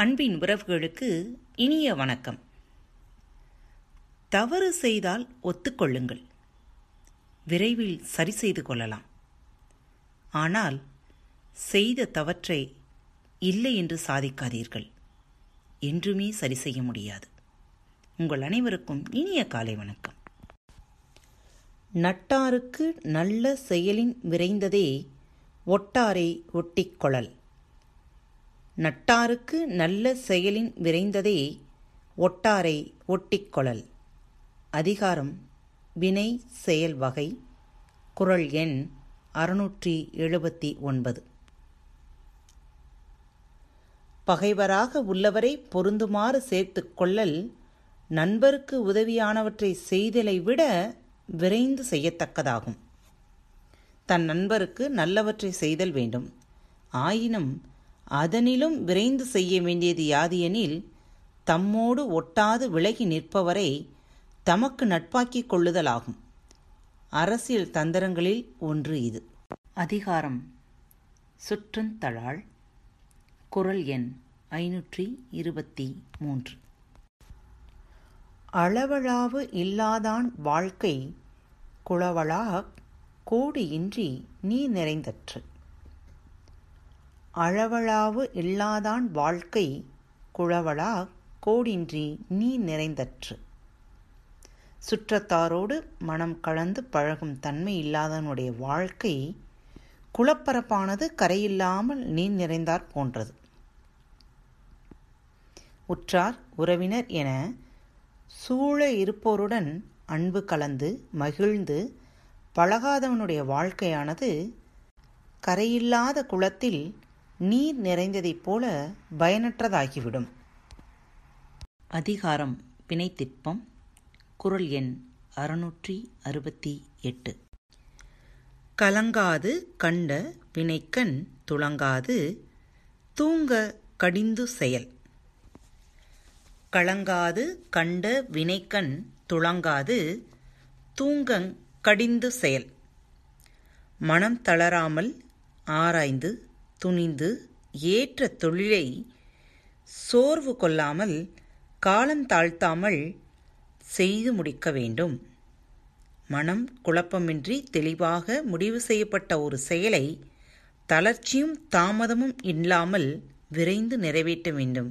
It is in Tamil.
அன்பின் உறவுகளுக்கு இனிய வணக்கம். தவறு செய்தால் ஒத்துக்கொள்ளுங்கள். விரைவில் சரி செய்து கொள்ளலாம். ஆனால் செய்த தவற்றை இல்லை என்று சாதிக்காதீர்கள். என்றுமே சரி செய்ய முடியாது. உங்கள் அனைவருக்கும் இனிய காலை வணக்கம். நட்டாருக்கு நல்ல செயலின் விரைந்ததே ஒட்டாரை ஒட்டிக்கொள்ளல் நட்டாருக்கு நல்ல செயலின் விரைந்ததே ஒட்டாரை ஒட்டிக்கொளல். அதிகாரம். வினை செயல் வகை. குரல் எண் அறுநூற்றி எழுபத்தி ஒன்பது. பகைவராக உள்ளவரை பொருந்துமாறு சேர்த்து கொள்ளல் நண்பருக்கு உதவியானவற்றை செய்தலை விட விரைந்து செய்யத்தக்கதாகும். தன் நண்பருக்கு நல்லவற்றை செய்தல் வேண்டும். ஆயினும் அதனிலும் விரைந்து செய்ய வேண்டியது யாது எனில் தம்மோடு ஒட்டாது விலகி நிற்பவரை தமக்கு நட்பாக்கிக் கொள்ளுதலாகும். அரசியல் தந்திரங்களில் ஒன்று இது. அதிகாரம். சுற்றந்தழாள் குரல் எண் ஐநூற்றி இருபத்தி மூன்று. அளவளாவு இல்லாதான் வாழ்க்கை குளவளா கோடியின்றி நீ நிறைந்தற்று. அளவளாவு இல்லாதான் வாழ்க்கை குழவளா கோடின்றி நீ நிறைந்தற்று. சுற்றத்தாரோடு மனம் கலந்து பழகும் தன்மை இல்லாதவனுடைய வாழ்க்கை குளப்பரப்பானது கரையில்லாமல் நீர் நிறைந்தார் போன்றது. உற்றார் உறவினர் என சூழ இருப்போருடன் அன்பு கலந்து மகிழ்ந்து பழகாதவனுடைய வாழ்க்கையானது கரையில்லாத குளத்தில் நீர் நிறைந்ததைப் போல பயனற்றதாகிவிடும். அதிகாரம் பிணைத்திற்பம். குரல் எண் அறுநூற்றி அறுபத்தி எட்டு. கலங்காது கண்ட வினைக்கண் துளங்காது தூங்க கடிந்து செயல். கலங்காது கண்ட வினைக்கண் துளங்காது தூங்கங் கடிந்து செயல். மனம் தளராமல் ஆராய்ந்து துணிந்து ஏற்ற தொழிலை சோர்வு கொள்ளாமல் காலந்தாழ்த்தாமல் செய்து முடிக்க வேண்டும். மனம் குழப்பமின்றி தெளிவாக முடிவு செய்யப்பட்ட ஒரு செயலை தளர்ச்சியும் தாமதமும் இல்லாமல் விரைந்து நிறைவேற்ற வேண்டும்.